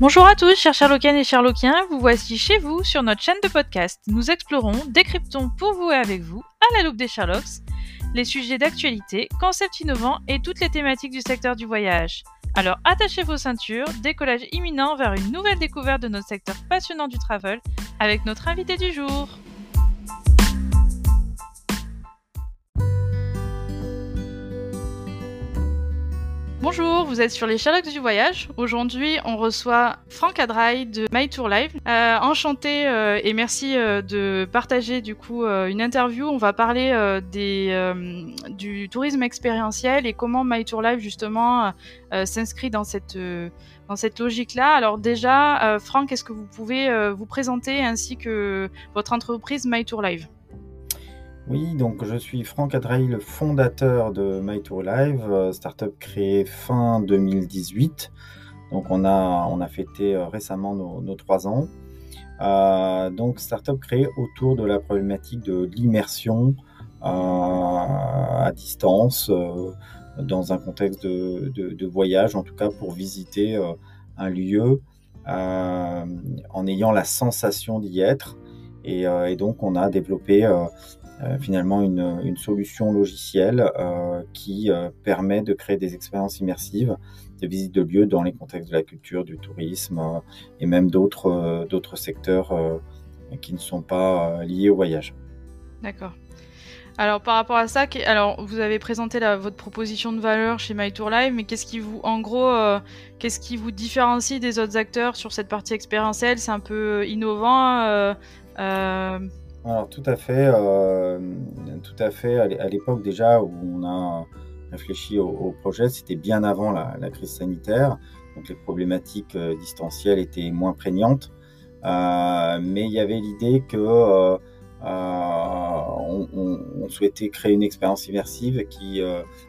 Bonjour à tous, chers Sherlockiennes et Sherlockiens, vous voici chez vous sur notre chaîne de podcast. Nous explorons, décryptons pour vous et avec vous, à la loupe des Sherlocks, les sujets d'actualité, concepts innovants et toutes les thématiques du secteur du voyage. Alors attachez vos ceintures, décollage imminent vers une nouvelle découverte de notre secteur passionnant du travel avec notre invité du jour. Bonjour, vous êtes sur les Sherlocks du voyage. Aujourd'hui, on reçoit Franck Adrail de My Live. Euh, enchanté euh, et merci euh, de partager du coup une interview. On va parler du tourisme expérientiel et comment My Live justement s'inscrit dans cette dans logique-là. Alors déjà, Franck, est-ce que vous pouvez vous présenter ainsi que votre entreprise My Live? Oui, donc je suis Franck Adrahi, le fondateur de My Tour Live, euh, startup créée fin 2018. Donc on a, on a fêté euh, récemment nos, trois ans. Euh, donc startup créée autour de la problématique de l'immersion à distance, dans un contexte de, de- voyage, en tout cas pour visiter un lieu en ayant la sensation d'y être. Et donc on a développé euh, finalement une, solution logicielle euh, qui euh, permet de créer des expériences immersives de visite de lieux dans les contextes de la culture, du tourisme et même d'autres d'autres secteurs qui ne sont pas liés au voyage. D'accord. Alors par rapport à ça, alors vous avez présenté votre proposition de valeur chez My Tour Live, mais qu'est-ce qui vous, en gros, qu'est-ce qui vous différencie des autres acteurs sur cette partie expérientielle? C'est un peu innovant. Alors tout à fait, euh, tout à fait. À l'é- à l'époque déjà où on a réfléchi au, projet, c'était bien avant la, crise sanitaire, donc les problématiques euh, distancielles étaient moins prégnantes, Euh, mais il y avait l'idée euh, on, souhaitait créer une expérience immersive qui,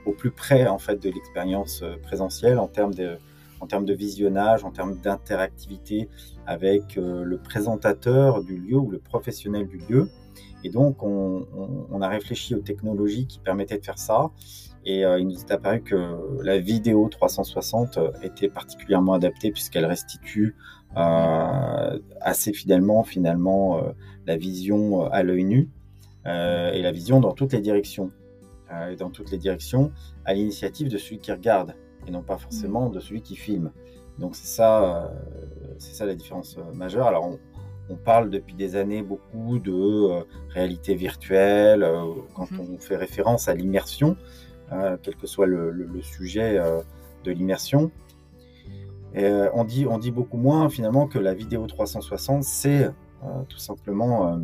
au plus près en fait de l'expérience présentielle en termes de en termes de visionnage, en termes d'interactivité avec euh, le présentateur du lieu ou le professionnel du lieu. Et donc, on, a réfléchi aux technologies qui permettaient de faire ça. Et euh, il nous est apparu que la vidéo 360 était particulièrement adaptée puisqu'elle restitue euh, assez fidèlement, finalement, euh, la vision euh, à l'œil nu euh, et la vision dans toutes les directions. Euh, et dans toutes les directions, à l'initiative de celui qui regarde et non pas forcément de celui qui filme. Donc c'est ça, euh, c'est ça la différence euh, majeure. Alors on, on parle depuis des années beaucoup de euh, réalité virtuelle quand Mhm. on fait référence à l'immersion, quel que soit le, le- le sujet de l'immersion. Et, on dit, on dit beaucoup moins finalement que la vidéo 360, c'est euh, tout simplement euh,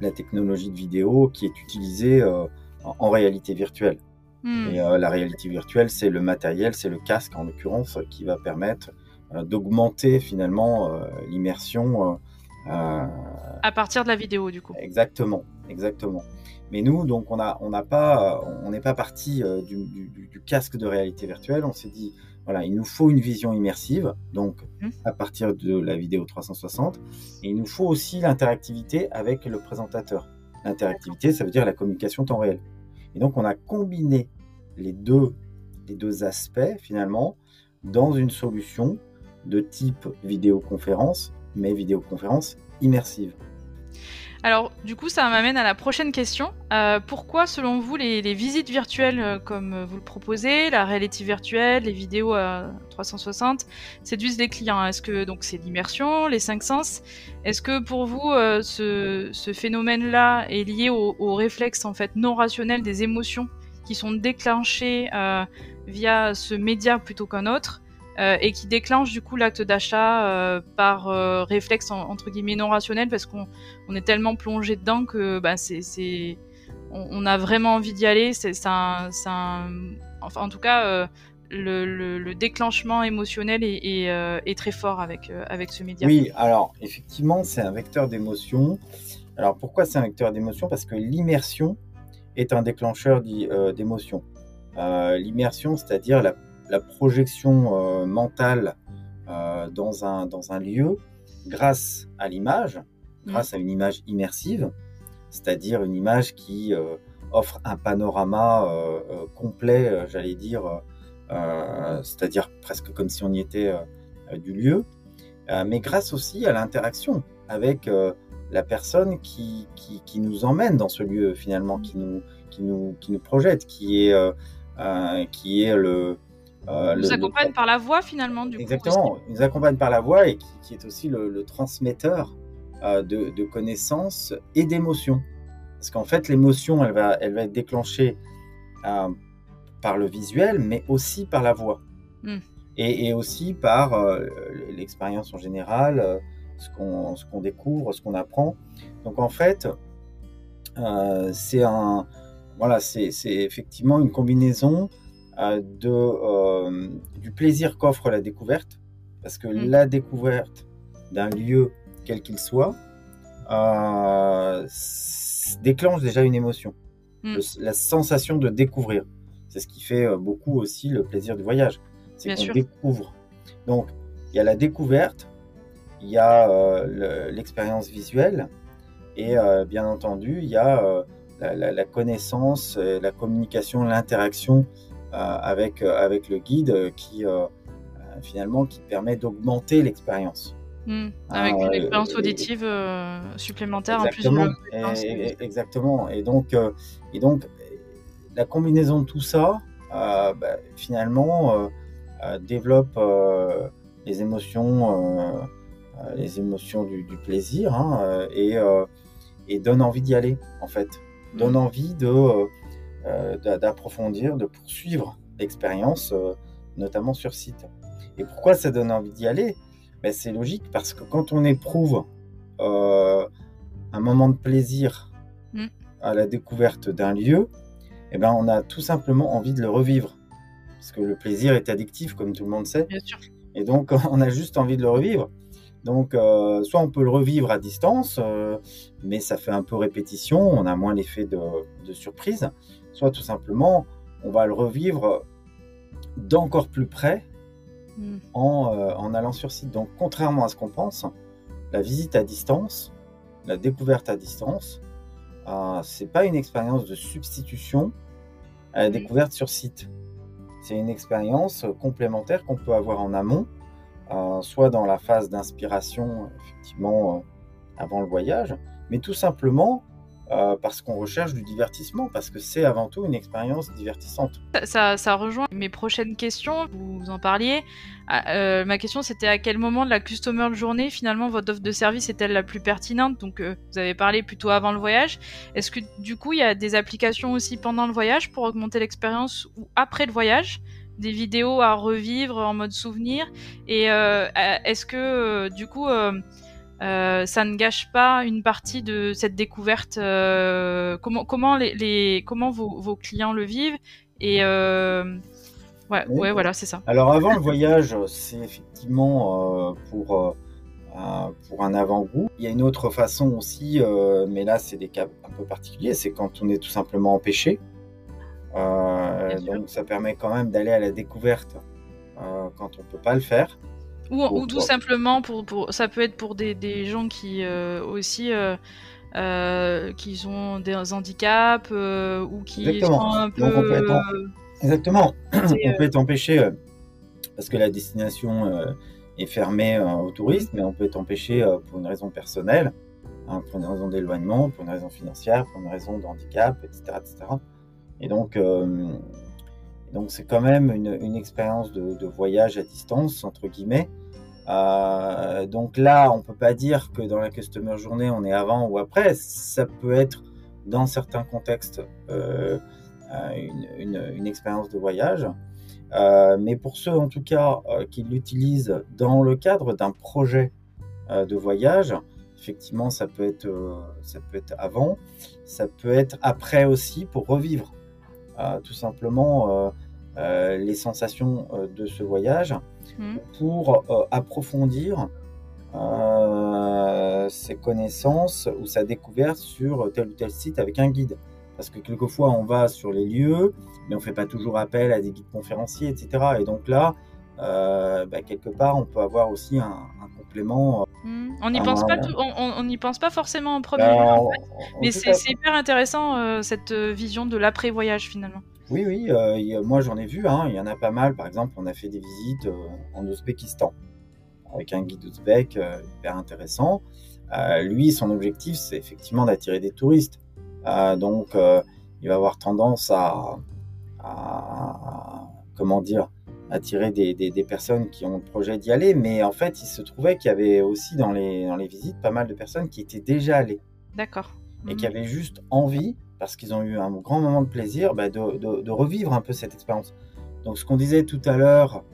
la technologie de vidéo qui est utilisée euh, en- en réalité virtuelle. Hmm, Et euh, la réalité virtuelle, c'est le matériel, c'est le casque en l'occurrence, qui va permettre euh, d'augmenter finalement euh, l'immersion. À partir de la vidéo, du coup. exactement, exactement. Mais nous, donc, on n'a pas, on n'est pas parti du, du- du- du casque de réalité virtuelle. On s'est dit, voilà, il nous faut une vision immersive, donc Mhm. à partir de la vidéo 360, et il nous faut aussi l'interactivité avec le présentateur. L'interactivité, ça veut dire la communication temps réel. Et donc, on a combiné les deux, les deux aspects finalement dans une solution de type vidéoconférence, mais vidéoconférence immersive. Alors, du coup, ça m'amène à la prochaine question. Euh, pourquoi, selon vous, les, visites virtuelles, euh, comme euh, vous le proposez, la réalité virtuelle, les vidéos à 360, séduisent les clients? Est-ce que donc c'est l'immersion, les cinq sens? Est-ce que pour vous, euh, ce, phénomène-là est lié au, au réflexe en fait non rationnel des émotions qui sont déclenchées euh, via ce média plutôt qu'un autre? Euh, et qui déclenchent du coup l'acte d'achat euh, par euh, réflexe en- entre guillemets non rationnel parce qu'on on est tellement plongé dedans que bah, c'est, on, a vraiment envie d'y aller. C'est, enfin, en tout cas, le, le- le déclenchement émotionnel est, est, très fort avec, avec ce média. Oui, alors effectivement, c'est un vecteur d'émotion. Alors pourquoi c'est un vecteur d'émotion? Parce que l'immersion est un déclencheur d'émotion. L'immersion, c'est-à-dire la, la projection euh, mentale euh, dans, un, dans un lieu grâce à l'image, grâce à une image immersive, c'est-à-dire une image qui euh, offre un panorama euh, euh, complet, j'allais dire, c'est-à-dire presque comme si on y était du lieu. mais grâce aussi à l'interaction avec la personne qui, qui, nous emmène dans ce lieu finalement, qui nous, qui nous, qui nous projette, qui est, qui est le... nous accompagne par la voix finalement du Exactement, il nous accompagne par la voix et qui, est aussi le, transmetteur de, de, connaissances et d'émotions. Parce qu'en fait, l'émotion, elle va, elle va être déclenchée par le visuel, mais aussi par la voix. Hmm. Et, aussi par euh, l'expérience en général, euh, ce qu'on découvre, ce qu'on apprend. Donc en fait, euh, c'est un, voilà, c'est effectivement une combinaison de, du plaisir qu'offre la découverte, parce que hmm. la découverte d'un lieu, quel qu'il soit, déclenche déjà une émotion, hmm. la sensation de découvrir. C'est ce qui fait euh, beaucoup aussi le plaisir du voyage. C'est qu'on découvre. Donc, il y a la découverte, il y a euh, l'expérience visuelle, et euh, bien entendu, il y a la, connaissance, la communication, l'interaction avec, avec le guide qui finalement qui permet d'augmenter l'expérience. Hmm. avec une expérience auditive supplémentaire exactement, en plus de et, Exactement. Et donc, et donc la combinaison de tout ça, euh, bah, finalement, euh, euh, développe les émotions, les émotions du, plaisir hein, et, et, donne envie d'y aller, en fait. Donne mm. envie de d'approfondir, de poursuivre l'expérience, notamment sur site. Et pourquoi ça donne envie d'y aller? Ben, C'est logique parce que quand on éprouve un moment de plaisir mm. à la découverte d'un lieu, eh ben, on a tout simplement envie de le revivre. Parce que le plaisir est addictif, comme tout le monde sait. Bien sûr. Et donc, on a juste envie de le revivre. Donc, euh, soit on peut le revivre à distance, euh, mais ça fait un peu répétition, on a moins l'effet de, surprise. Soit tout simplement, on va le revivre d'encore plus près hmm. en, euh, en, allant sur site. Donc, contrairement à ce qu'on pense, la visite à distance, la découverte à distance, c'est pas une expérience de substitution à la découverte sur site. C'est une expérience complémentaire qu'on peut avoir en amont, euh, soit dans la phase d'inspiration, effectivement, euh, avant le voyage, mais tout simplement euh, parce qu'on recherche du divertissement, parce que c'est avant tout une expérience divertissante. Ça, rejoint mes prochaines questions, vous en parliez. Ah, ma question c'était à quel moment de la customer journée finalement votre offre de service est-elle la plus pertinente? Donc vous avez parlé plutôt avant le voyage. Est-ce que du coup il y a des applications aussi pendant le voyage pour augmenter l'expérience ou après le voyage? Des vidéos à revivre en mode souvenir Et est-ce que du coup euh, ça ne gâche pas une partie de cette découverte. Euh, comment, comment, les, comment vos, clients le vivent et euh, ouais, ouais, voilà, c'est ça. Alors avant le voyage, c'est effectivement pour pour un avant-goût. Il y a une autre façon aussi, mais là c'est des cas un peu particuliers, c'est quand on est tout simplement empêché. Donc ça permet quand même d'aller à la découverte quand on peut pas le faire. Ou, tout simplement, pour, pour, ça peut être pour des, des gens qui euh, aussi euh, euh, qui ont des handicaps ou qui Exactement. sont un peu. on peut être Exactement. on peut être empêché parce que la destination est fermée aux touristes, mais on peut être empêché pour une raison personnelle, hein, pour une raison d'éloignement, pour une raison financière, pour une raison de handicap, etc. etc. Et donc, donc c'est quand même une, une expérience de, voyage à distance, entre guillemets, euh, donc là, on peut pas dire que dans la customer journée, on est avant ou après. Ça peut être dans certains contextes euh, euh, une, expérience de voyage. mais pour ceux en tout cas qui l'utilisent dans le cadre d'un projet de voyage, effectivement, ça peut être ça peut être avant, ça peut être après aussi pour revivre tout simplement les sensations de ce voyage. Hmm. pour euh, approfondir euh, ses connaissances ou sa découverte sur tel ou tel site avec un guide. Parce que quelquefois, on va sur les lieux, mais on ne fait pas toujours appel à des guides conférenciers, etc. Et donc là, euh, bah, quelque part, on peut avoir aussi un, complément. Hmm. On n'y pense, pas on, n'y pense pas forcément en premier bah, lieu, mais c'est hyper intéressant cette vision de l'après-voyage finalement. Oui, oui, euh, moi j'en ai vu, hein, il y en a pas mal. Par exemple, on a fait des visites euh, en Ouzbékistan. avec un guide ouzbek hyper intéressant. lui, son objectif, c'est effectivement d'attirer des touristes. donc, il va avoir tendance à, comment dire, attirer des, des, personnes qui ont le projet d'y aller. Mais en fait, il se trouvait qu'il y avait aussi dans les, dans les visites pas mal de personnes qui étaient déjà allées. D'accord. Et qui mhm. avaient juste envie, parce qu'ils ont eu un grand moment de plaisir, bah, de, de, revivre un peu cette expérience. Donc, ce qu'on disait tout à l'heure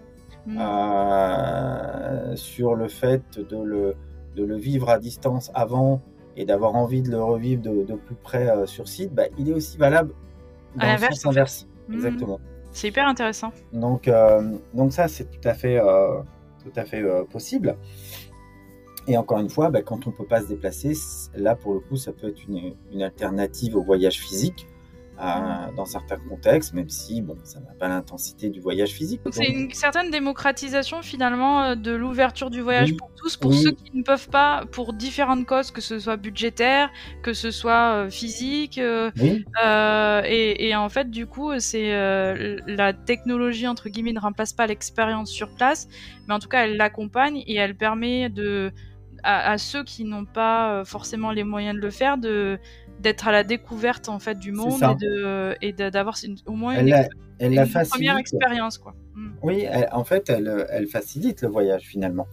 mhm. euh, sur le fait de le, de le vivre à distance avant et d'avoir envie de le revivre de, de plus près euh, sur site, bah, il est aussi valable dans le sens inverse. Mhm. Exactement. C'est hyper intéressant. Donc, euh, donc ça, c'est tout à fait, euh, fait possible. Et encore une fois, bah, quand on ne peut pas se déplacer, là, pour le coup, ça peut être une alternative au voyage physique dans certains contextes, même si bon, ça n'a pas l'intensité du voyage physique. Donc c'est une certaine démocratisation finalement euh, de l'ouverture du voyage pour tous, pour ceux qui ne peuvent pas, pour différentes causes, que ce soit budgétaire, que ce soit euh, physique. Euh, et, et, en fait, du coup, c'est la technologie entre guillemets ne remplace pas l'expérience sur place, mais en tout cas, elle l'accompagne et elle permet de à, à ceux qui n'ont pas forcément les moyens de le faire de d'être à la découverte en fait du monde et d'avoir au moins une, elle première expérience quoi. Mm. Oui, en fait, elle, elle, facilite le voyage finalement.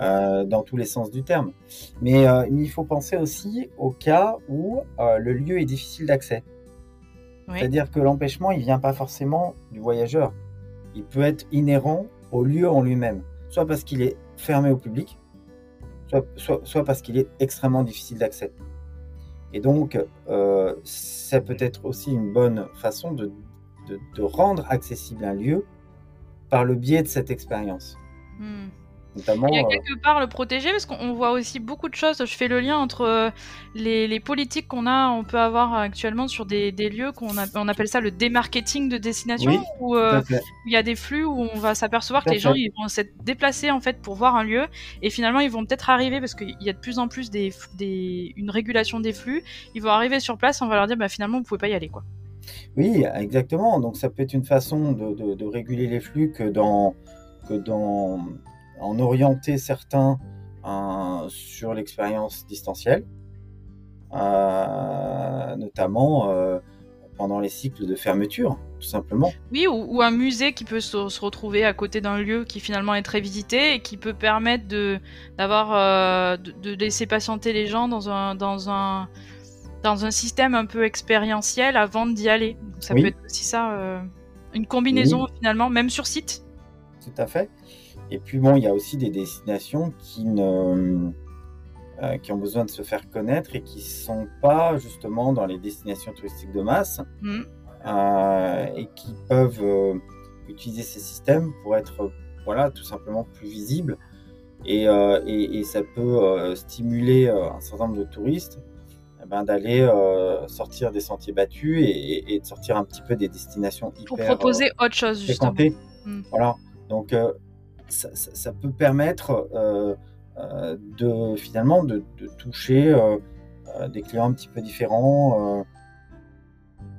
Euh, dans tous les sens du terme. Mais euh, il faut penser aussi au cas où euh, le lieu est difficile d'accès. C'est-à-dire que l'empêchement, il vient pas forcément du voyageur. Il peut être inhérent au lieu en lui-même, soit parce qu'il est fermé au public, soit, soit, soit parce qu'il est extrêmement difficile d'accès. Et donc, euh, ça peut être aussi une bonne façon de, de, rendre accessible un lieu par le biais de cette expérience. Hmm. Notamment, Il y a quelque part le protéger parce qu'on voit aussi beaucoup de choses. Je fais le lien entre euh, les, les politiques qu'on a, on peut avoir actuellement sur des, des lieux qu'on on appelle ça le démarketing de destination, où euh, il y a des flux où on va s'apercevoir que les gens ils vont s'être déplacés en fait pour voir un lieu et finalement ils vont peut-être arriver parce qu'il y a de plus en plus des, des, une régulation des flux. Ils vont arriver sur place, on va leur dire bah, finalement vous pouvez pas y aller quoi. Oui, exactement. Donc ça peut être une façon de, de, de réguler les flux que dans que dans en orienter certains euh, sur l'expérience distancielle, euh, notamment euh, pendant les cycles de fermeture, tout simplement. Oui, ou, un musée qui peut se, retrouver à côté d'un lieu qui finalement est très visité et qui peut permettre de d'avoir de, laisser patienter les gens dans un dans un dans un système un peu expérientiel avant d'y aller. ça peut être aussi ça, une combinaison finalement, même sur site. Tout à fait. Et puis bon, il y a aussi des destinations qui, ne, euh, qui ont besoin de se faire connaître et qui ne sont pas justement dans les destinations touristiques de masse mm. euh, et qui peuvent euh, utiliser ces systèmes pour être voilà, tout simplement plus visibles. Et, et, ça peut stimuler un certain nombre de touristes eh ben, d'aller sortir des sentiers battus et, et, de sortir un petit peu des destinations hyper... Pour proposer autre chose, justement. Mm. Voilà. Donc, ça, peut permettre euh, euh, de finalement de, toucher euh, des clients un petit peu différents.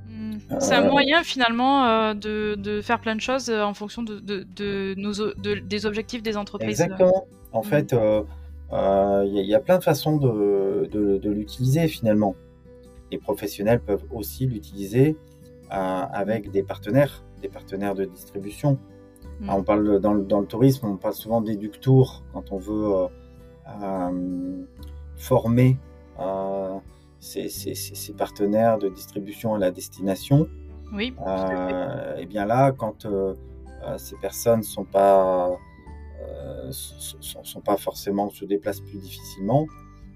Hmm. C'est un moyen finalement de, faire plein de choses en fonction de, nos, des objectifs des entreprises. Exactement. En hmm. fait, il y, a plein de façons de, l'utiliser finalement. Les professionnels peuvent aussi l'utiliser avec des partenaires, des partenaires de distribution. Mm. on parle dans le, dans le, tourisme, on parle souvent d'éductours quand on veut euh, euh, former euh, ses, partenaires de distribution à la destination. Oui. et bien là, quand ces personnes sont pas sont, sont, pas forcément se déplacent plus difficilement,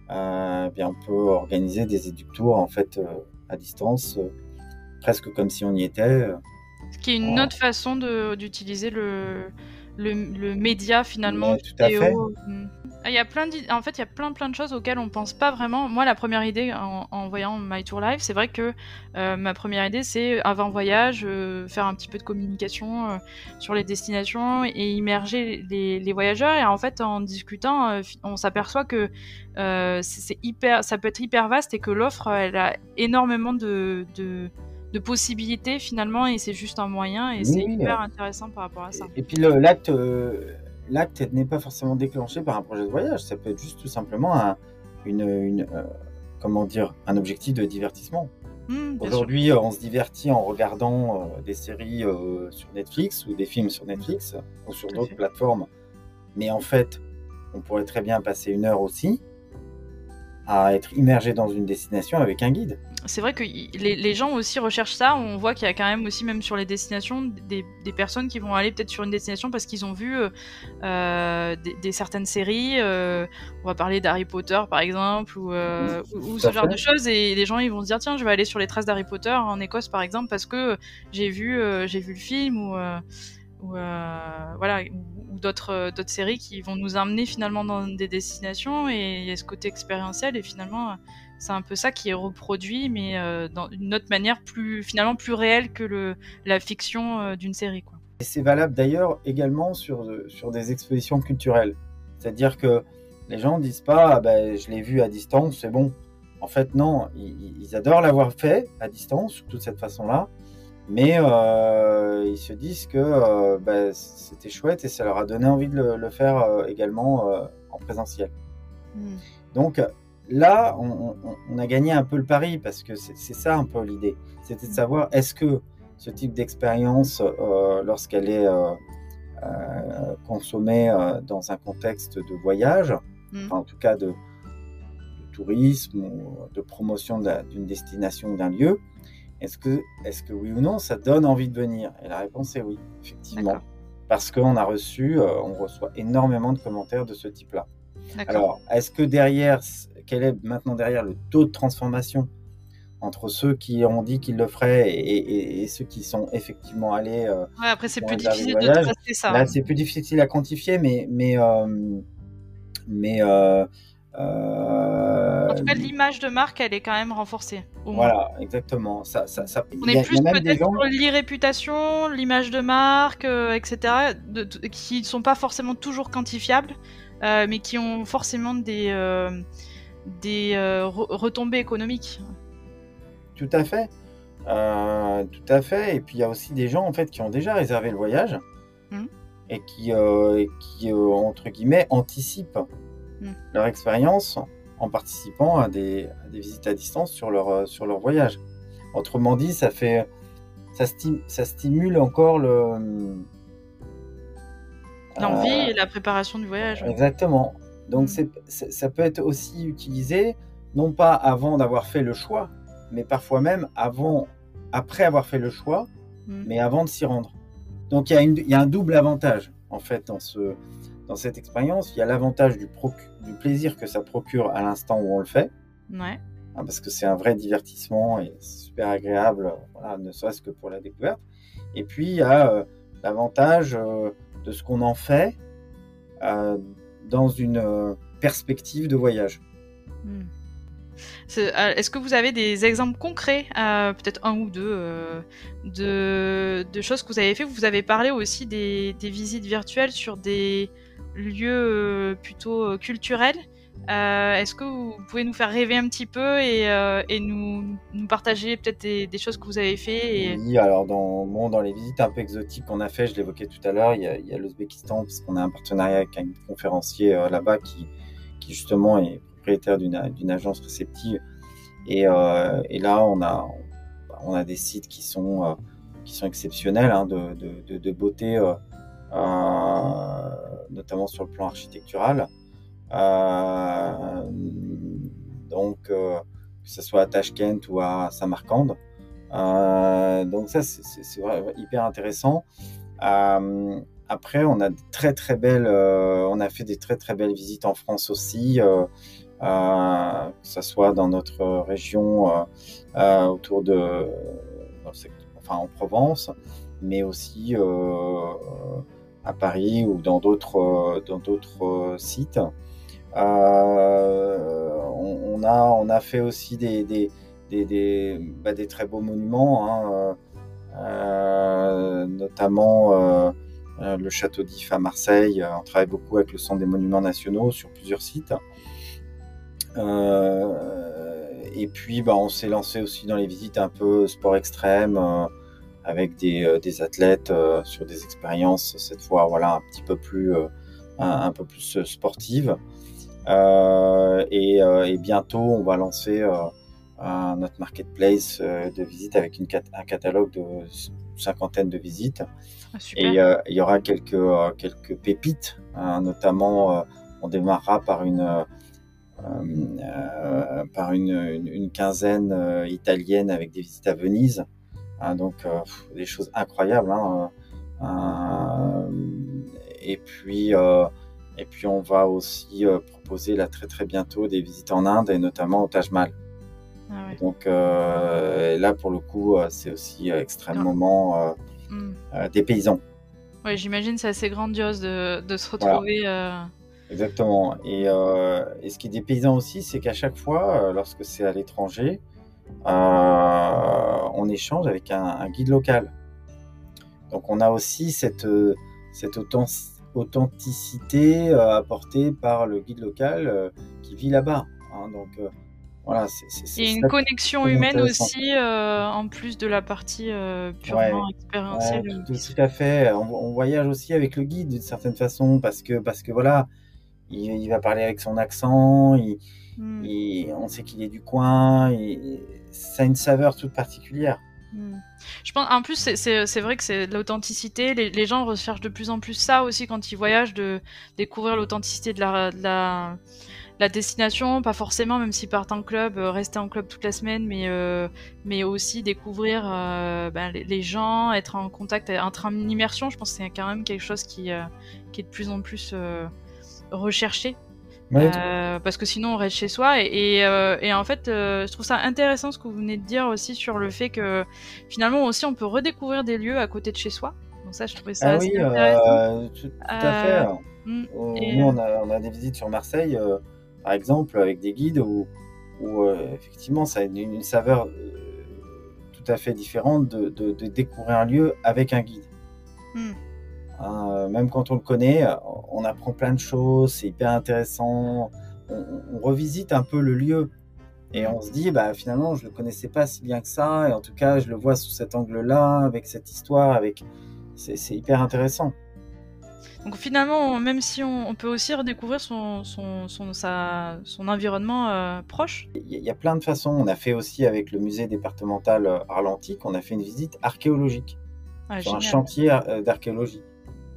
bien on peut organiser des éductours en fait à distance, presque comme si on y était. Ce qui est une autre façon d'utiliser le, le, média finalement vidéo. Mm. Ah, il y a plein en fait, il y a plein plein de choses auxquelles on pense pas vraiment. Moi, la première idée en, voyant My Tour Live, c'est vrai que euh, ma première idée, c'est avant voyage, euh, faire un petit peu de communication euh, sur les destinations et immerger les, les, voyageurs. Et en fait, en discutant, on s'aperçoit que c'est hyper, ça peut être hyper vaste et que l'offre, elle a énormément de, de de possibilités finalement et c'est juste un moyen et c'est hyper intéressant par rapport à ça. Et, puis l'acte euh, l'acte n'est pas forcément déclenché par un projet de voyage. Ça peut être juste tout simplement un, une, comment dire, un objectif de divertissement. Mmh, Aujourd'hui, on se divertit en regardant des séries sur Netflix ou des films sur Netflix ou sur d'autres plateformes. Mais en fait, on pourrait très bien passer une heure aussi à être immergé dans une destination avec un guide. C'est vrai que les, gens aussi recherchent ça. On voit qu'il y a quand même aussi, même sur les destinations, des, personnes qui vont aller peut-être sur une destination parce qu'ils ont vu euh, euh, des, certaines séries. Euh, on va parler d'Harry Potter par exemple, ou, ou, ce genre de choses. Et les gens ils vont se dire tiens, je vais aller sur les traces d'Harry Potter en Écosse par exemple parce que j'ai vu, j'ai vu le film ou ou voilà ou, d'autres d'autres séries qui vont nous amener finalement dans des destinations et il y a ce côté expérientiel et finalement c'est un peu ça qui est reproduit mais euh, dans une autre manière plus finalement plus réelle que le, la fiction d'une série quoi. Et c'est valable d'ailleurs également sur, sur des expositions culturelles. C'est-à-dire que les gens disent pas ah ben, je l'ai vu à distance, c'est bon. En fait, non, ils, ils adorent l'avoir fait à distance, surtout de cette façon-là. Mais euh, ils se disent que euh, bah, c'était chouette et ça leur a donné envie de le, faire euh, également en présentiel. Hmm. Donc là, on, a gagné un peu le pari parce que c'est ça un peu l'idée. C'était de hmm. savoir est-ce que ce type d'expérience, lorsqu'elle est consommée dans un contexte de voyage, hmm. en tout cas de, de tourisme ou de promotion d'une destination ou d'un lieu, est-ce que, est que oui ou non, ça donne envie de venir? Et la réponse est oui, effectivement. Parce qu'on a reçu, euh, on reçoit énormément de commentaires de ce type-là. Alors, est-ce que derrière, quel est maintenant derrière le taux de transformation entre ceux qui ont dit qu'ils le feraient et, ceux qui sont effectivement allés. Euh, ouais, après, c'est plus difficile de tracer ça. Là, c'est plus difficile à quantifier, mais, mais, euh, mais euh, en tout cas, l'image de marque, elle est quand même renforcée. Voilà, exactement. Ça, ça, On est plus peut-être sur l'irréputation, l'image de marque, euh, etc., qui ne sont pas forcément toujours quantifiables, euh, mais qui ont forcément des, des retombées économiques. Tout à fait. tout à fait. Et puis il y a aussi des gens en fait qui ont déjà réservé le voyage mmh. et qui, qui entre guillemets, anticipent Mm. leur expérience en participant à des, visites à distance sur leur, euh, sur leur voyage. Autrement dit, ça, fait, ça, ça stimule encore le... Euh, L'envie et la préparation du voyage. Exactement. Donc mm. ça peut être aussi utilisé, non pas avant d'avoir fait le choix, mais parfois même avant, après avoir fait le choix, mm. mais avant de s'y rendre. Donc il y, a il y a un double avantage, en fait, dans ce, dans cette expérience, il y a l'avantage du, du, plaisir que ça procure à l'instant où on le fait. Ouais. Hein, parce que c'est un vrai divertissement et super agréable, voilà, ne serait-ce que pour la découverte. Et puis, il y a euh, l'avantage euh, de ce qu'on en fait euh, dans une perspective de voyage. Hmm. Est-ce que vous avez des exemples concrets, peut-être un ou deux, de, choses que vous avez fait? Vous avez parlé aussi des, visites virtuelles sur des, lieu euh, plutôt euh, culturel. Euh, est-ce que vous pouvez nous faire rêver un petit peu et, nous, partager peut-être des, choses que vous avez fait Oui, alors dans, dans les visites un peu exotiques qu'on a fait, je l'évoquais tout à l'heure, il y a, l'Ouzbékistan, parce qu'on a un partenariat avec un conférencier là-bas qui, justement est propriétaire d'une agence réceptive. Et, là, on a, on a des sites qui sont, qui sont exceptionnels, hein, de, beauté notamment sur le plan architectural. Euh, donc, euh, que ce soit à Tashkent ou à Samarkand. Euh, donc ça, c'est hyper intéressant. après, on a très très belles, on a fait des très très belles visites en France aussi, que ce soit dans notre région autour de, enfin en Provence, mais aussi à Paris ou dans d'autres dans d'autres sites. Euh, on, a fait aussi des bah, très beaux monuments, hein, notamment le château d'If à Marseille. On travaille beaucoup avec le Centre des Monuments Nationaux sur plusieurs sites. et puis, bah, on s'est lancé aussi dans les visites un peu sport extrême avec des, euh, athlètes euh, sur des expériences cette fois voilà un petit peu plus euh, un, peu plus sportive. Et, bientôt, on va lancer notre marketplace de visite avec une, un catalogue de cinquantaine de visites. Ah, et il y aura quelques, quelques pépites, hein, notamment on démarrera par une euh, par une, quinzaine euh, italienne avec des visites à Venise. Hein, donc euh, des choses incroyables. Hein, et puis et puis on va aussi proposer là très très bientôt des visites en Inde et notamment au Taj Mahal. Ah donc là pour le coup c'est aussi extrêmement hmm. des paysans. Oui, j'imagine c'est assez grandiose de, de se retrouver. Exactement. Euh, et, ce qui est des paysans aussi, c'est qu'à chaque fois, euh, lorsque c'est à l'étranger, euh, on échange avec un, guide local. Donc on a aussi cette, cette authenticité apportée par le guide local qui vit là-bas. Hein. donc voilà, c'est une connexion humaine aussi, en plus de la partie purement expérientielle. tout, à fait. On, on, voyage aussi avec le guide d'une certaine façon parce que, parce que voilà, il, va parler avec son accent, hmm. on sait qu'il est du coin, ça a une saveur toute particulière. Hmm. Je pense, en plus, c'est vrai que c'est l'authenticité. Les, gens recherchent de plus en plus ça aussi quand ils voyagent, de découvrir l'authenticité de la, la, destination, pas forcément, même s'ils partent en club, euh, rester en club toute la semaine, mais, euh, mais aussi découvrir euh, ben, les, gens, être en contact, être en immersion. Je pense que c'est quand même quelque chose qui, qui est de plus en plus recherché. Euh, parce que sinon on reste chez soi. Et, euh, en fait euh, je trouve ça intéressant ce que vous venez de dire aussi sur le fait que finalement aussi on peut redécouvrir des lieux à côté de chez soi. Donc ça je trouvais ça ah assez intéressant. tout, à fait. Hmm, nous on a, on a, des visites sur Marseille par exemple avec des guides où, où effectivement ça a une, saveur tout à fait différente de, de, découvrir un lieu avec un guide. Hmm. Hein, euh, même quand on le connaît, on apprend plein de choses, c'est hyper intéressant. On, revisite un peu le lieu et on se dit, bah, finalement, je ne le connaissais pas si bien que ça. Et en tout cas, je le vois sous cet angle-là, avec cette histoire, avec... c'est hyper intéressant. Donc finalement, même si on, peut aussi redécouvrir son, son, son, son environnement euh, proche. Il y, a plein de façons. On a fait aussi avec le musée départemental euh, Arlantique, on a fait une visite archéologique ah, sur un chantier d'archéologie.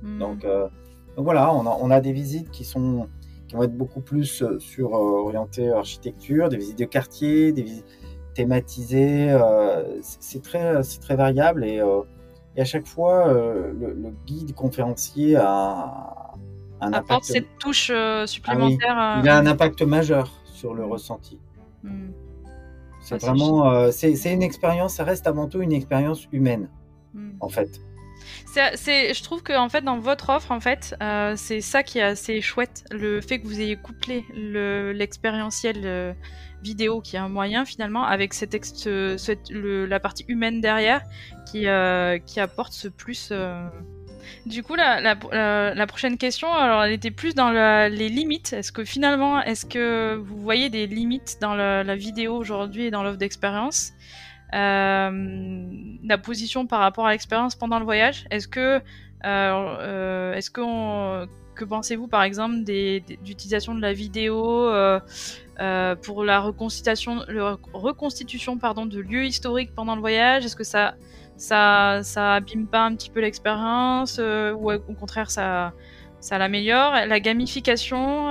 Hmm. Donc, euh, donc, voilà, on a, on a, des visites qui, sont, qui vont être beaucoup plus euh, sur euh, orientées architecture, des visites de quartier, des visites thématisées. c'est très, très variable et, et, à chaque fois, le, guide conférencier a un apporte cette touche supplémentaire. Ah il a un impact majeur sur le hmm. ressenti. Hmm. C'est vraiment, c'est une expérience, ça reste avant tout une expérience humaine, en fait je trouve que en fait dans votre offre en fait euh, c'est ça qui est assez chouette, le fait que vous ayez couplé le, l'expérientiel euh, vidéo qui est un moyen finalement avec cette, la partie humaine derrière qui, euh, apporte ce plus. Du coup, la, prochaine question, alors elle était plus dans les limites. Est-ce que finalement, est-ce que vous voyez des limites dans la, vidéo aujourd'hui et dans l'offre d'expérience? La position par rapport à l'expérience pendant le voyage. Est-ce que, euh, euh, est-ce que, que pensez-vous par exemple d'utilisation de la vidéo pour la reconstitution, reconstitution pardon, de lieux historiques pendant le voyage? Est-ce que ça, ça, ça abîme pas un petit peu l'expérience ou au contraire ça, ça l'améliore? La gamification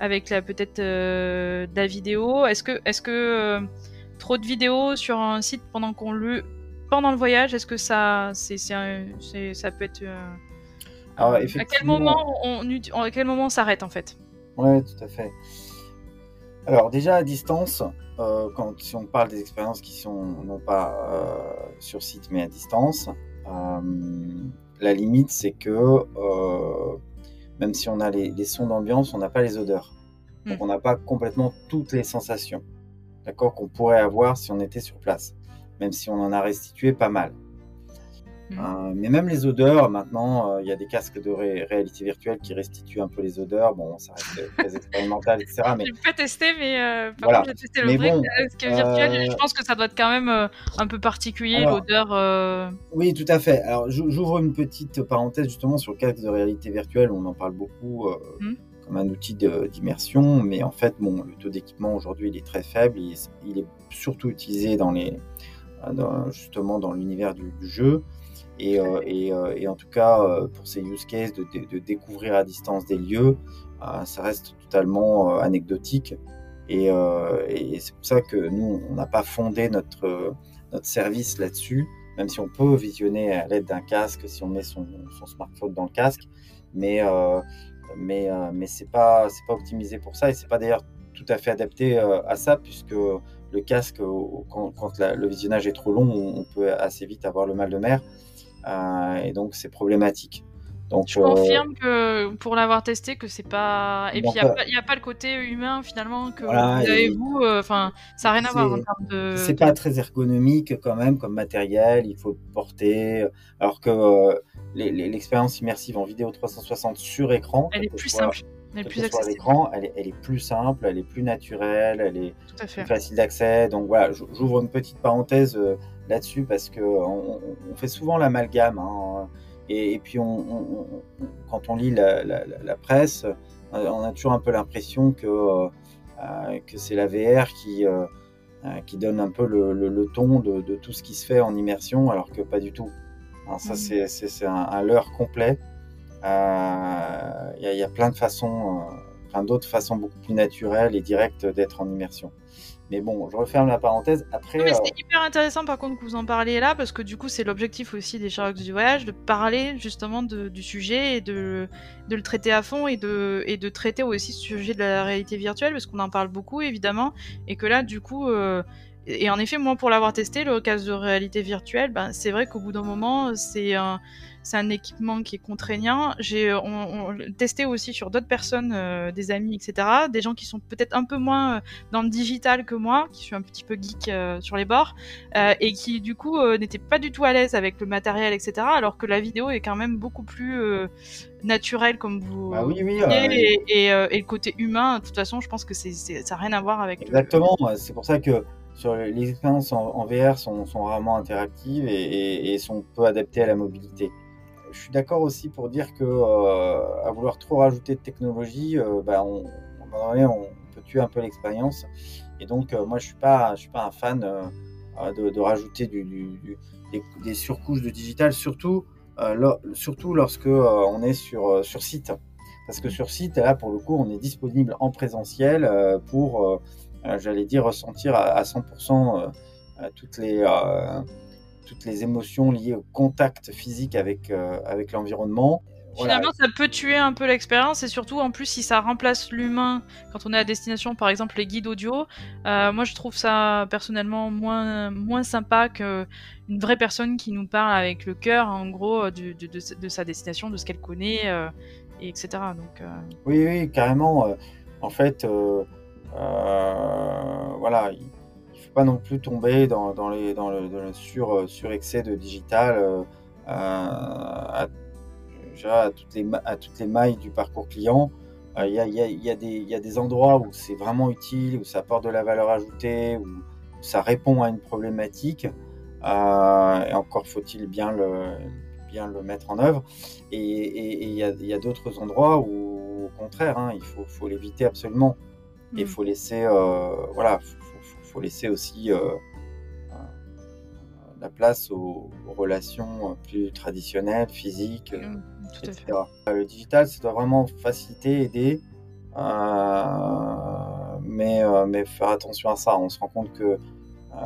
avec la peut-être la vidéo. Est-ce que, est-ce que trop de vidéos sur un site pendant qu'on le pendant le voyage? Est-ce que ça c'est ça peut être euh, Alors, à quel moment on à quel moment on s'arrête en fait? Ouais, tout à fait. Alors déjà à distance, euh, quand si on parle des expériences qui sont non pas euh, sur site mais à distance, la limite c'est que même si on a les, sons d'ambiance, on n'a pas les odeurs. Donc hmm. on n'a pas complètement toutes les sensations d'accord, qu'on pourrait avoir si on était sur place, même si on en a restitué pas mal. Mmh. Euh, mais même les odeurs, maintenant, euh, il y a des casques de réalité virtuelle qui restituent un peu les odeurs. Bon, ça reste très expérimental, etc. Mais... J'ai pas testé, mais euh, par contre, j'ai testé le vrai casque virtuel. Je pense que ça doit être quand même un peu particulier, l'odeur. Oui, tout à fait. Alors, j'ouvre une petite parenthèse justement sur le casque de réalité virtuelle. On en parle beaucoup. Mmh. Un outil d'immersion, mais en fait, bon, le taux d'équipement aujourd'hui il est très faible, il est, surtout utilisé dans les, dans, justement dans l'univers du, jeu. Et, euh, euh, et, en tout cas, euh, pour ces use cases de, découvrir à distance des lieux, ça reste totalement anecdotique. Et, et c'est pour ça que nous, on n'a pas fondé notre, notre service là-dessus, même si on peut visionner à l'aide d'un casque, si on met son, son, smartphone dans le casque. Mais, mais, mais c'est pas, c'est pas optimisé pour ça et c'est pas d'ailleurs tout à fait adapté à ça, puisque le casque, quand, quand le visionnage est trop long, on, peut assez vite avoir le mal de mer. Euh, et donc c'est problématique. Donc, je confirme euh, que pour l'avoir testé que c'est pas et puis il n'y a, pas le côté humain finalement que vous avez vous euh, enfin ça n'a rien à voir en termes de c'est pas très ergonomique quand même comme matériel il faut porter alors que l'expérience immersive en vidéo 360 sur écran elle est plus simple elle est plus accessible. l'écran, elle elle est, plus simple, elle est plus naturelle, elle est plus facile d'accès. Donc voilà, j'ouvre une petite parenthèse là-dessus parce que on, fait souvent l'amalgame. Hein, et, puis on, quand on lit la, presse, euh, on a toujours un peu l'impression que, euh, que c'est la VR qui, euh, qui donne un peu le, ton de, tout ce qui se fait en immersion, alors que pas du tout. Hein, ça, mmh. c'est un, un, leurre complet. Il y, y, a plein de façons, plein d'autres façons beaucoup plus naturelles et directes d'être en immersion. Mais bon, je referme la parenthèse. Après, mais c'est euh, hyper intéressant par contre que vous en parliez là, parce que du coup, c'est l'objectif aussi des Sherlock du voyage, de parler justement du sujet et de, de, le traiter à fond et de, et de traiter aussi ce sujet de la réalité virtuelle, parce qu'on en parle beaucoup évidemment, et que là, du coup, euh, et en effet, moi, pour l'avoir testé, le cas de réalité virtuelle, ben, c'est vrai qu'au bout d'un moment, c'est un c'est un équipement qui est contraignant. J'ai on, testé aussi sur d'autres personnes, euh, des amis, etc. Des gens qui sont peut-être un peu moins euh, dans le digital que moi, qui suis un petit peu geek euh, sur les bords, et qui du coup n'étaient pas du tout à l'aise avec le matériel, etc. Alors que la vidéo est quand même beaucoup plus naturelle, comme vous bah oui, oui, et, et, et, le côté humain. De toute façon, je pense que c'est ça n'a rien à voir avec. Exactement. C'est pour ça que sur les expériences en, VR sont, sont, rarement interactives et, et, sont peu adaptées à la mobilité je suis d'accord aussi pour dire que euh, à vouloir trop rajouter de technologie, euh, bah, on, on, peut tuer un peu l'expérience. Et donc, euh, moi, je suis pas, je suis pas un fan de, rajouter du, des, surcouches de digital, surtout, surtout lorsque on est sur, sur site. Parce que sur site, là, pour le coup, on est disponible en présentiel pour, j'allais dire, ressentir à, à 100% toutes les toutes les émotions liées au contact physique avec, euh, avec l'environnement. Finalement, ça peut tuer un peu l'expérience et surtout, en plus, si ça remplace l'humain quand on est à destination, par exemple les guides audio, euh, moi je trouve ça personnellement moins, moins sympa qu'une vraie personne qui nous parle avec le cœur, en gros, de, de, de, sa destination, de ce qu'elle connaît, euh, et etc. Donc, Oui, oui, carrément. en fait, voilà, pas non plus tomber dans, dans, les, dans, le, sur, euh, sur, excès de digital euh, à, à, toutes les, à toutes les mailles du parcours client. Euh, il y, a, y, a, y, a y, a, des endroits où c'est vraiment utile, où ça apporte de la valeur ajoutée, où, ça répond à une problématique. et encore faut-il bien le, bien le mettre en œuvre. Et il y a, y a d'autres endroits où, au contraire, hein, il faut, faut l'éviter absolument. Et il mmh. faut laisser, voilà, faut laisser aussi euh, euh, la place aux, relations plus traditionnelles, physiques, mmh, etc. Le digital, ça doit vraiment faciliter, aider, euh, mais, mais faire attention à ça. On se rend compte que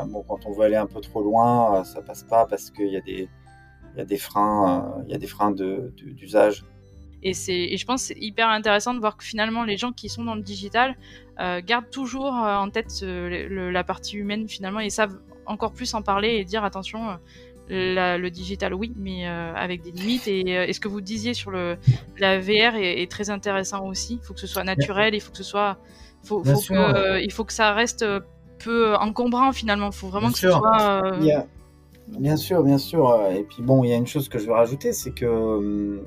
bon, quand on veut aller un peu trop loin, ça passe pas parce qu'il y y a des freins, il y a des freins d'usage. Et, et je pense que c'est hyper intéressant de voir que finalement les gens qui sont dans le digital euh, gardent toujours euh, en tête la partie humaine finalement et savent encore plus en parler et dire attention, euh, le digital oui, mais avec des limites. Et, ce que vous disiez sur le, la VR est, très intéressant aussi. Il faut que ce soit naturel, il faut que ce soit, faut, que, il faut que ça reste peu encombrant finalement. Il faut vraiment que ce soit. Bien sûr, bien sûr. Et puis bon, il y a une chose que je veux rajouter, c'est que,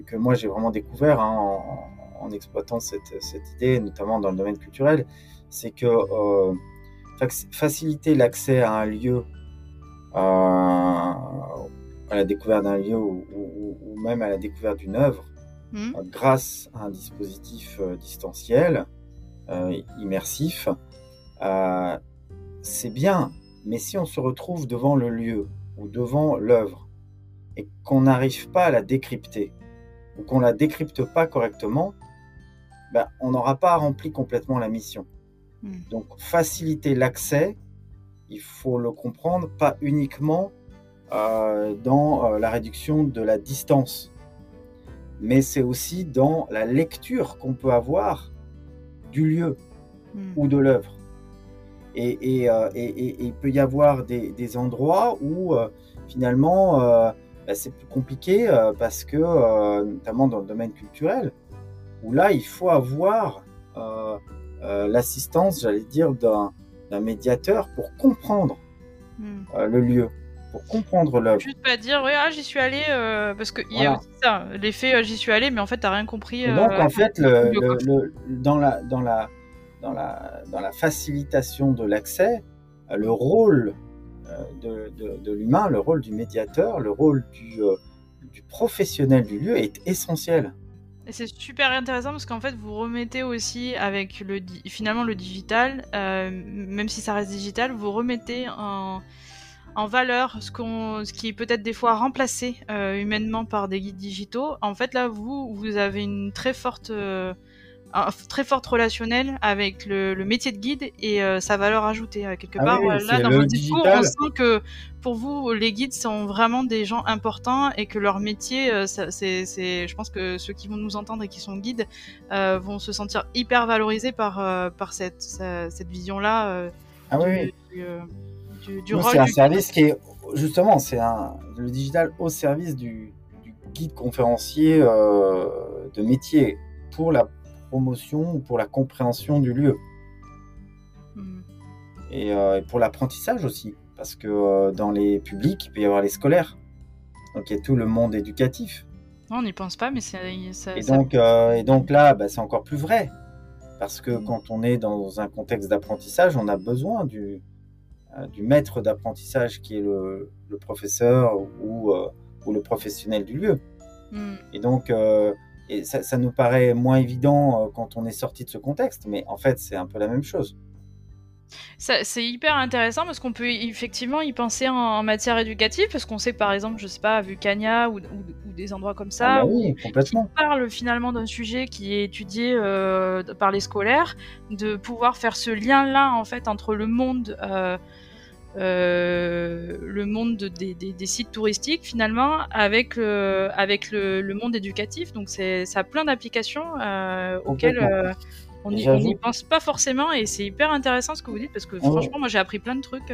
que, moi j'ai vraiment découvert hein, en, exploitant cette, cette, idée, notamment dans le domaine culturel, c'est que euh, faciliter l'accès à un lieu, à la découverte d'un lieu ou, même à la découverte d'une œuvre, mmh. euh, grâce à un dispositif euh, distanciel, immersif, c'est bien, mais si on se retrouve devant le lieu ou devant l'œuvre et qu'on n'arrive pas à la décrypter ou qu'on la décrypte pas correctement, ben, on n'aura pas rempli complètement la mission. Hmm. Donc faciliter l'accès, il faut le comprendre, pas uniquement euh, dans euh, la réduction de la distance, mais c'est aussi dans la lecture qu'on peut avoir du lieu hmm. ou de l'œuvre. Euh, et, il peut y avoir des, endroits où finalement bah, c'est plus compliqué parce que, notamment dans le domaine culturel, où là il faut avoir l'assistance, j'allais dire, d'un médiateur pour comprendre hmm. le lieu pour comprendre l'œuvre. Juste pas dire, ouais, ah, j'y suis allé, parce qu'il y a aussi ça, l'effet j'y suis allé, mais en fait, t'as rien compris. donc, en fait, le, dans, la, dans, la, dans la, dans la facilitation de l'accès, euh, le rôle euh, de, l'humain, le rôle du médiateur, le rôle du, euh, du professionnel du lieu est essentiel. Et c'est super intéressant parce qu'en fait, vous remettez aussi avec le finalement le digital, même si ça reste digital, vous remettez en, valeur ce, qu'on, ce qui est peut-être des fois remplacé humainement par des guides digitaux. En fait, là, vous, vous avez une très forte un très forte relationnel avec le, métier de guide et euh, sa valeur ajoutée euh, quelque ah part. là, dans votre discours, on sent que pour vous, les guides sont vraiment des gens importants et que leur métier, euh, c'est, je pense que ceux qui vont nous entendre et qui sont guides vont se sentir hyper valorisés par, par cette, cette vision-là. ah oui, du, du, C'est un service qui est justement, c'est un, le digital au service du guide conférencier de métier pour la promotion ou pour la compréhension du lieu. Hmm. Euh, et, pour l'apprentissage aussi, parce que euh, dans les publics, il peut y avoir les scolaires. Donc il y a tout le monde éducatif. on n'y pense pas, mais c'est. Et, donc, euh, et donc là, bah, c'est encore plus vrai. Parce que hmm. quand on est dans un contexte d'apprentissage, on a besoin du, du maître d'apprentissage qui est le, professeur ou, ou, le professionnel du lieu. Hmm. Et donc, et ça, nous paraît moins évident euh, quand on est sorti de ce contexte, mais en fait, c'est un peu la même chose. C'est hyper intéressant parce qu'on peut effectivement y penser en, matière éducative, parce qu'on sait que par exemple, je sais pas, vu Cagna ou, des endroits comme ça, ah bah oui, complètement. on parle finalement d'un sujet qui est étudié euh, par les scolaires, de pouvoir faire ce lien-là en fait entre le monde euh, euh, le monde des, sites touristiques finalement avec le, avec le, monde éducatif. Donc c'est ça a plein d'applications euh, auxquelles euh, on n'y pense pas forcément et c'est hyper intéressant ce que vous dites parce que franchement moi j'ai appris plein de trucs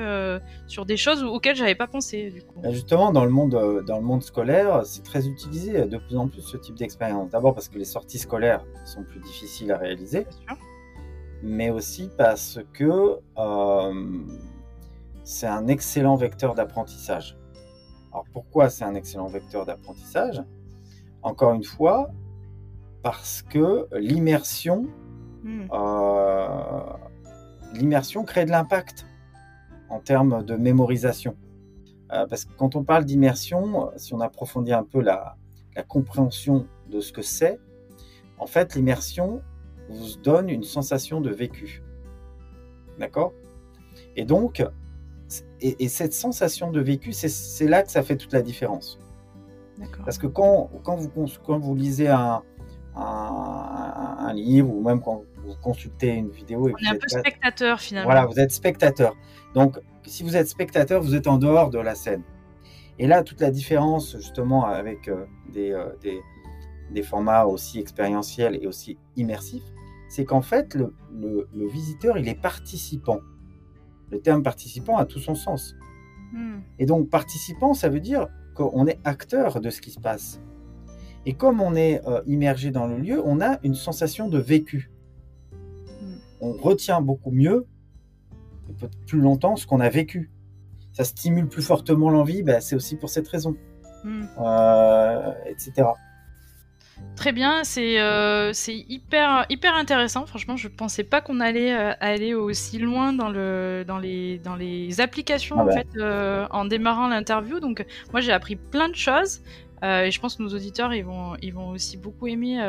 sur des choses auxquelles j'avais pas pensé. Du coup. Bah, justement dans le monde dans le monde scolaire c'est très utilisé de plus en plus ce type d'expérience. D'abord parce que les sorties scolaires sont plus difficiles à réaliser, mais aussi parce que c'est un excellent vecteur d'apprentissage. Alors pourquoi c'est un excellent vecteur d'apprentissage? Encore une fois, parce que l'immersion, hmm. euh, l'immersion crée de l'impact en termes de mémorisation. Euh, parce que quand on parle d'immersion, si on approfondit un peu la, la compréhension de ce que c'est, en fait, l'immersion vous donne une sensation de vécu. D'accord? Et donc, et, cette sensation de vécu, c'est là que ça fait toute la différence. Parce que quand, quand, vous, quand vous lisez un, un, livre ou même quand vous consultez une vidéo... Et On est un peu spectateur finalement. Voilà, vous êtes spectateur. Donc si vous êtes spectateur, vous êtes en dehors de la scène. Et là, toute la différence justement avec euh, des, euh, des, des, formats aussi expérientiels et aussi immersifs, c'est qu'en fait, le, le, le visiteur, il est participant. Le terme participant a tout son sens. Hmm. Et donc participant, ça veut dire qu'on est acteur de ce qui se passe. Et comme on est euh, immergé dans le lieu, on a une sensation de vécu. Hmm. On retient beaucoup mieux, et peut-être plus longtemps, ce qu'on a vécu. ça stimule plus fortement l'envie, ben, c'est aussi pour cette raison, Hmm. etc. Très bien, c'est euh, c'est hyper, hyper intéressant. Franchement, je pensais pas qu'on allait euh, aller aussi loin dans, le, dans, les, dans les applications Ah en, bah. fait, euh, en démarrant l'interview. Donc, moi, j'ai appris plein de choses. et je pense que nos auditeurs, ils vont, ils vont aussi beaucoup aimer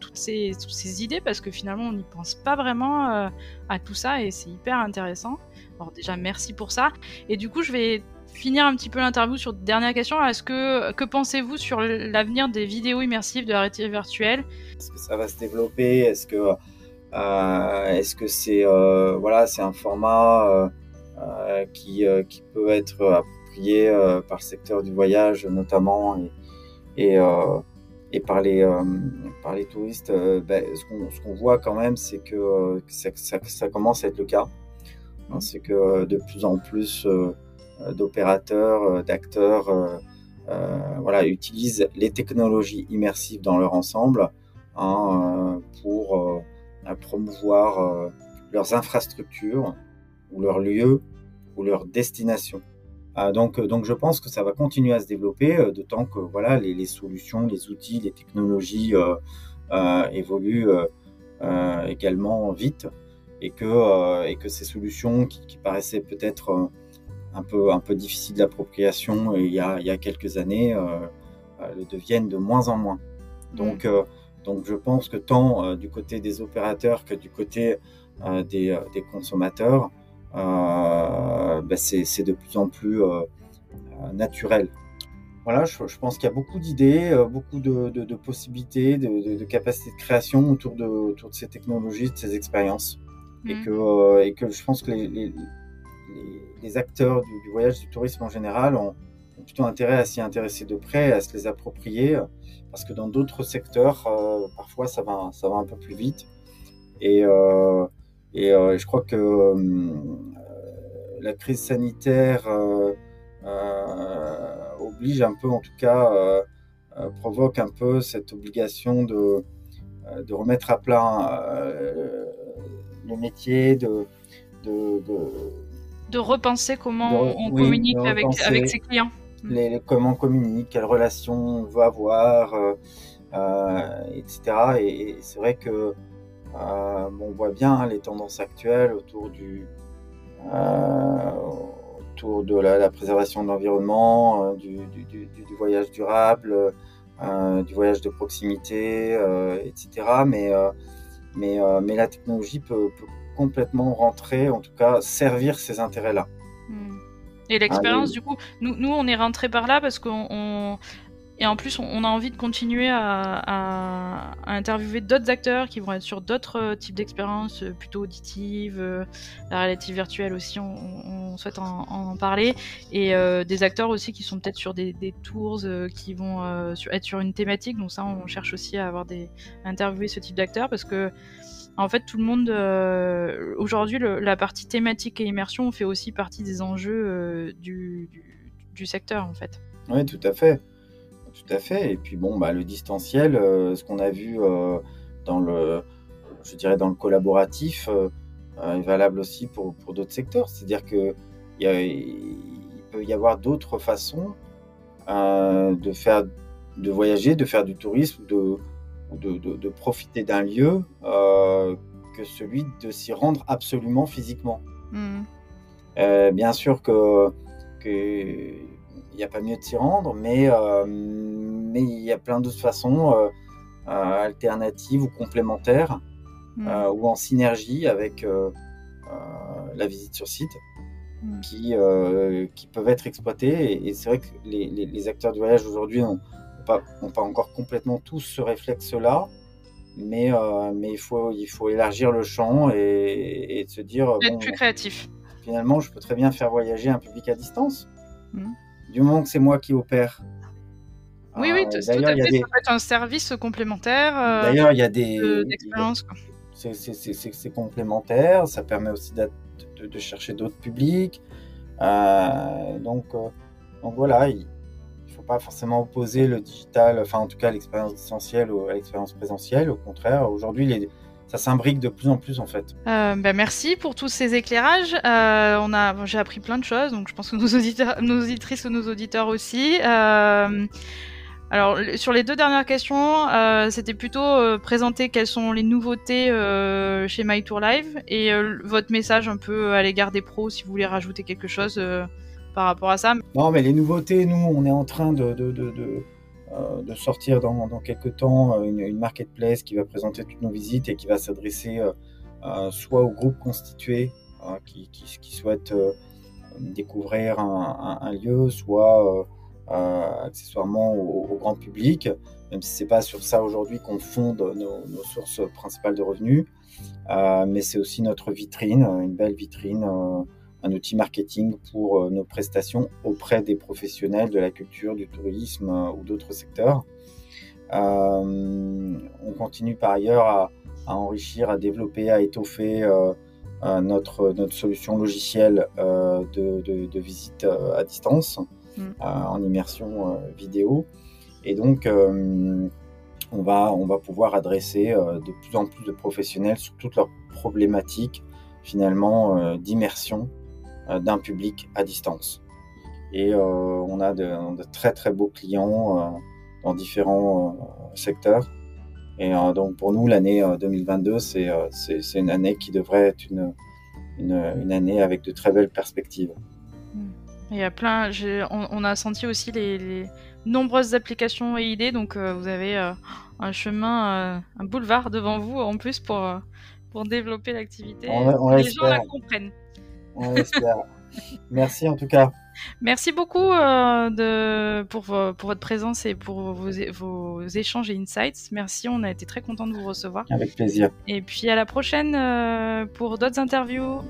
toutes, ces, toutes ces idées parce que finalement, on n'y pense pas vraiment à tout ça et c'est hyper intéressant. Alors, déjà, merci pour ça. Et du coup, je vais finir un petit peu l'interview sur dernière question. Est-ce que que pensez-vous sur l'avenir des vidéos immersives de la réalité virtuelle? Est-ce que ça va se développer? Est-ce que euh, est-ce que c'est euh, voilà, c'est un format euh, qui, qui peut être approprié par le secteur du voyage notamment et et, par les par les touristes ben, ce qu'on voit quand même c'est que, ça, commence à être le cas Hein, c'est que de plus en plus d'opérateurs euh, d'acteurs euh, euh, voilà utilisent les technologies immersives dans leur ensemble hein, euh, pour euh, promouvoir euh, leurs infrastructures ou leurs lieux ou leurs destinations. Euh, donc, donc je pense que ça va continuer à se développer, euh, d'autant que voilà les, solutions, les outils, les technologies euh, euh, évoluent euh, également vite et que, euh, et que ces solutions qui, paraissaient peut-être euh, un peu, un peu difficiles d'appropriation il, y a, il y a quelques années euh, le deviennent de moins en moins. Donc, mmh. Donc je pense que tant euh, du côté des opérateurs que du côté euh, des, des, consommateurs, euh, ben c'est de plus en plus euh, naturel. Voilà, je, je pense qu'il y a beaucoup d'idées, euh, beaucoup de, de, de possibilités, de, de, capacités de création autour de, autour de ces technologies, de ces expériences. Mmh. Et, que, euh, et que je pense que les, les, les acteurs du, voyage, du tourisme en général ont, plutôt intérêt à s'y intéresser de près, à se les approprier parce que dans d'autres secteurs, euh, parfois ça va, ça va un peu plus vite. Et, euh, euh, je crois que la crise sanitaire oblige un peu, en tout cas, provoque un peu cette obligation de, remettre à plat le métier, de, de repenser comment de, on oui, communique avec, avec ses clients les, les, comment on communique, quelles relations on veut avoir, euh, euh, etc. Et, et c'est vrai que euh, on voit bien hein, les tendances actuelles autour du autour de la, la préservation de l'environnement, du, du, du, du, voyage durable, du voyage de proximité, etc. Mais mais mais la technologie peut, peut, complètement rentrer, en tout cas servir ces intérêts-là. Mmh. Et l'expérience, du coup, nous, nous, on est rentré par là parce qu'on. On... Et en plus, on a envie de continuer à, à, à interviewer d'autres acteurs qui vont être sur d'autres euh, types d'expériences, euh, plutôt auditives, euh, la réalité virtuelle aussi, on, on souhaite en, en, parler. Et euh, des acteurs aussi qui sont peut-être sur des, des tours euh, qui vont sur, être sur une thématique. Donc, ça, on cherche aussi à avoir des. à interviewer ce type d'acteurs parce que en fait, tout le monde, euh, aujourd'hui, la partie thématique et immersion fait aussi partie des enjeux euh, du, secteur, en fait. Oui, tout à fait. Tout à fait. Et puis, bon, bah, le distanciel, euh, ce qu'on a vu dans le, je dirais, dans le collaboratif, est valable aussi pour, pour d'autres secteurs. C'est-à-dire qu'il il peut y avoir d'autres façons de faire, de voyager, de faire du tourisme, de de, de, de profiter d'un lieu euh, que celui de s'y rendre absolument physiquement. Mmh. Euh, bien sûr que il n'y a pas mieux de s'y rendre, mais euh, mais il y a plein d'autres façons alternatives ou complémentaires mmh. ou en synergie avec la visite sur site. Mmh. Qui, qui peuvent être exploitées et, et c'est vrai que les, les, les acteurs du voyage aujourd'hui ont, pas, encore complètement tous ce réflexe-là, mais, euh, mais il, faut, il faut élargir le champ et, et se dire... Être bon, plus créatif. Finalement, je peux très bien faire voyager un public à distance, mmh. du moment que c'est moi qui opère. Oui, oui, euh, tout à fait, des... ça peut être un service complémentaire. Euh, d'ailleurs, il y a des... d'expérience. C'est complémentaire, ça permet aussi de, de, de chercher d'autres publics. Euh, donc, donc voilà, il, pas forcément opposer le digital, enfin en tout cas l'expérience distancielle à l'expérience présentielle. Au contraire, aujourd'hui, ça s'imbrique de plus en plus en fait. Euh, ben merci pour tous ces éclairages. Euh, on a, j'ai appris plein de choses, donc je pense que nos auditeurs, nos nos auditeurs aussi. Euh, alors sur les deux dernières questions, euh, c'était plutôt présenter quelles sont les nouveautés chez MyTourLive et votre message un peu à l'égard des pros si vous voulez rajouter quelque chose par rapport à ça. Non, mais les nouveautés, nous, on est en train de, de sortir dans, quelques temps une, une, marketplace qui va présenter toutes nos visites et qui va s'adresser soit aux groupes constitués qui, qui, qui, souhaitent découvrir un, lieu, soit euh, accessoirement au, grand public, même si c'est pas sur ça aujourd'hui qu'on fonde nos, sources principales de revenus. Euh, mais c'est aussi notre vitrine, une belle vitrine, euh, un outil marketing pour nos prestations auprès des professionnels de la culture, du tourisme ou d'autres secteurs. on continue par ailleurs à, à, enrichir, à développer, à étoffer notre, notre solution logicielle de, de, de visite à distance. Mm. Euh, en immersion euh, vidéo. Et donc, euh, on va, on va pouvoir adresser de plus en plus de professionnels sur toutes leurs problématiques finalement d'immersion d'un public à distance. Et on a de, de, très très beaux clients dans différents secteurs. Et donc pour nous, l'année 2022, c'est une année qui devrait être une, une, une, année avec de très belles perspectives. Il y a plein. On, on, a senti aussi les, les, nombreuses applications et idées, donc euh, vous avez euh, un chemin, euh, un boulevard devant vous en plus pour, euh, pour développer l'activité. Les gens la comprennent. On espère. Merci en tout cas. Merci beaucoup de, pour, pour, votre présence et pour vos, vos, échanges et insights. Merci, on a été très content de vous recevoir. Avec plaisir. Et puis à la prochaine pour d'autres interviews.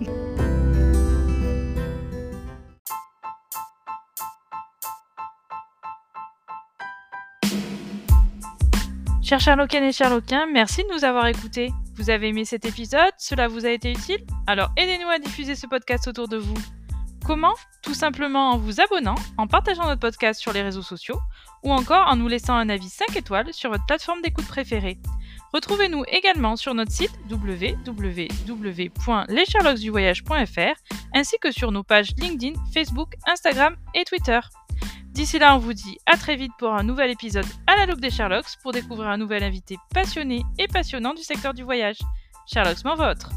Chers Sherlockiennes et Sherlockiens, merci de nous avoir écoutés. Vous avez aimé cet épisode? Cela vous a été utile? Alors aidez-nous à diffuser ce podcast autour de vous. Comment? Tout simplement en vous abonnant, en partageant notre podcast sur les réseaux sociaux ou encore en nous laissant un avis 5 étoiles sur votre plateforme d'écoute préférée. Retrouvez-nous également sur notre site www.lescharlocksduvoyage.fr ainsi que sur nos pages LinkedIn, Facebook, Instagram et Twitter. D'ici là, on vous dit à très vite pour un nouvel épisode à la loupe des Sherlocks pour découvrir un nouvel invité passionné et passionnant du secteur du voyage. Sherlock's m'en votre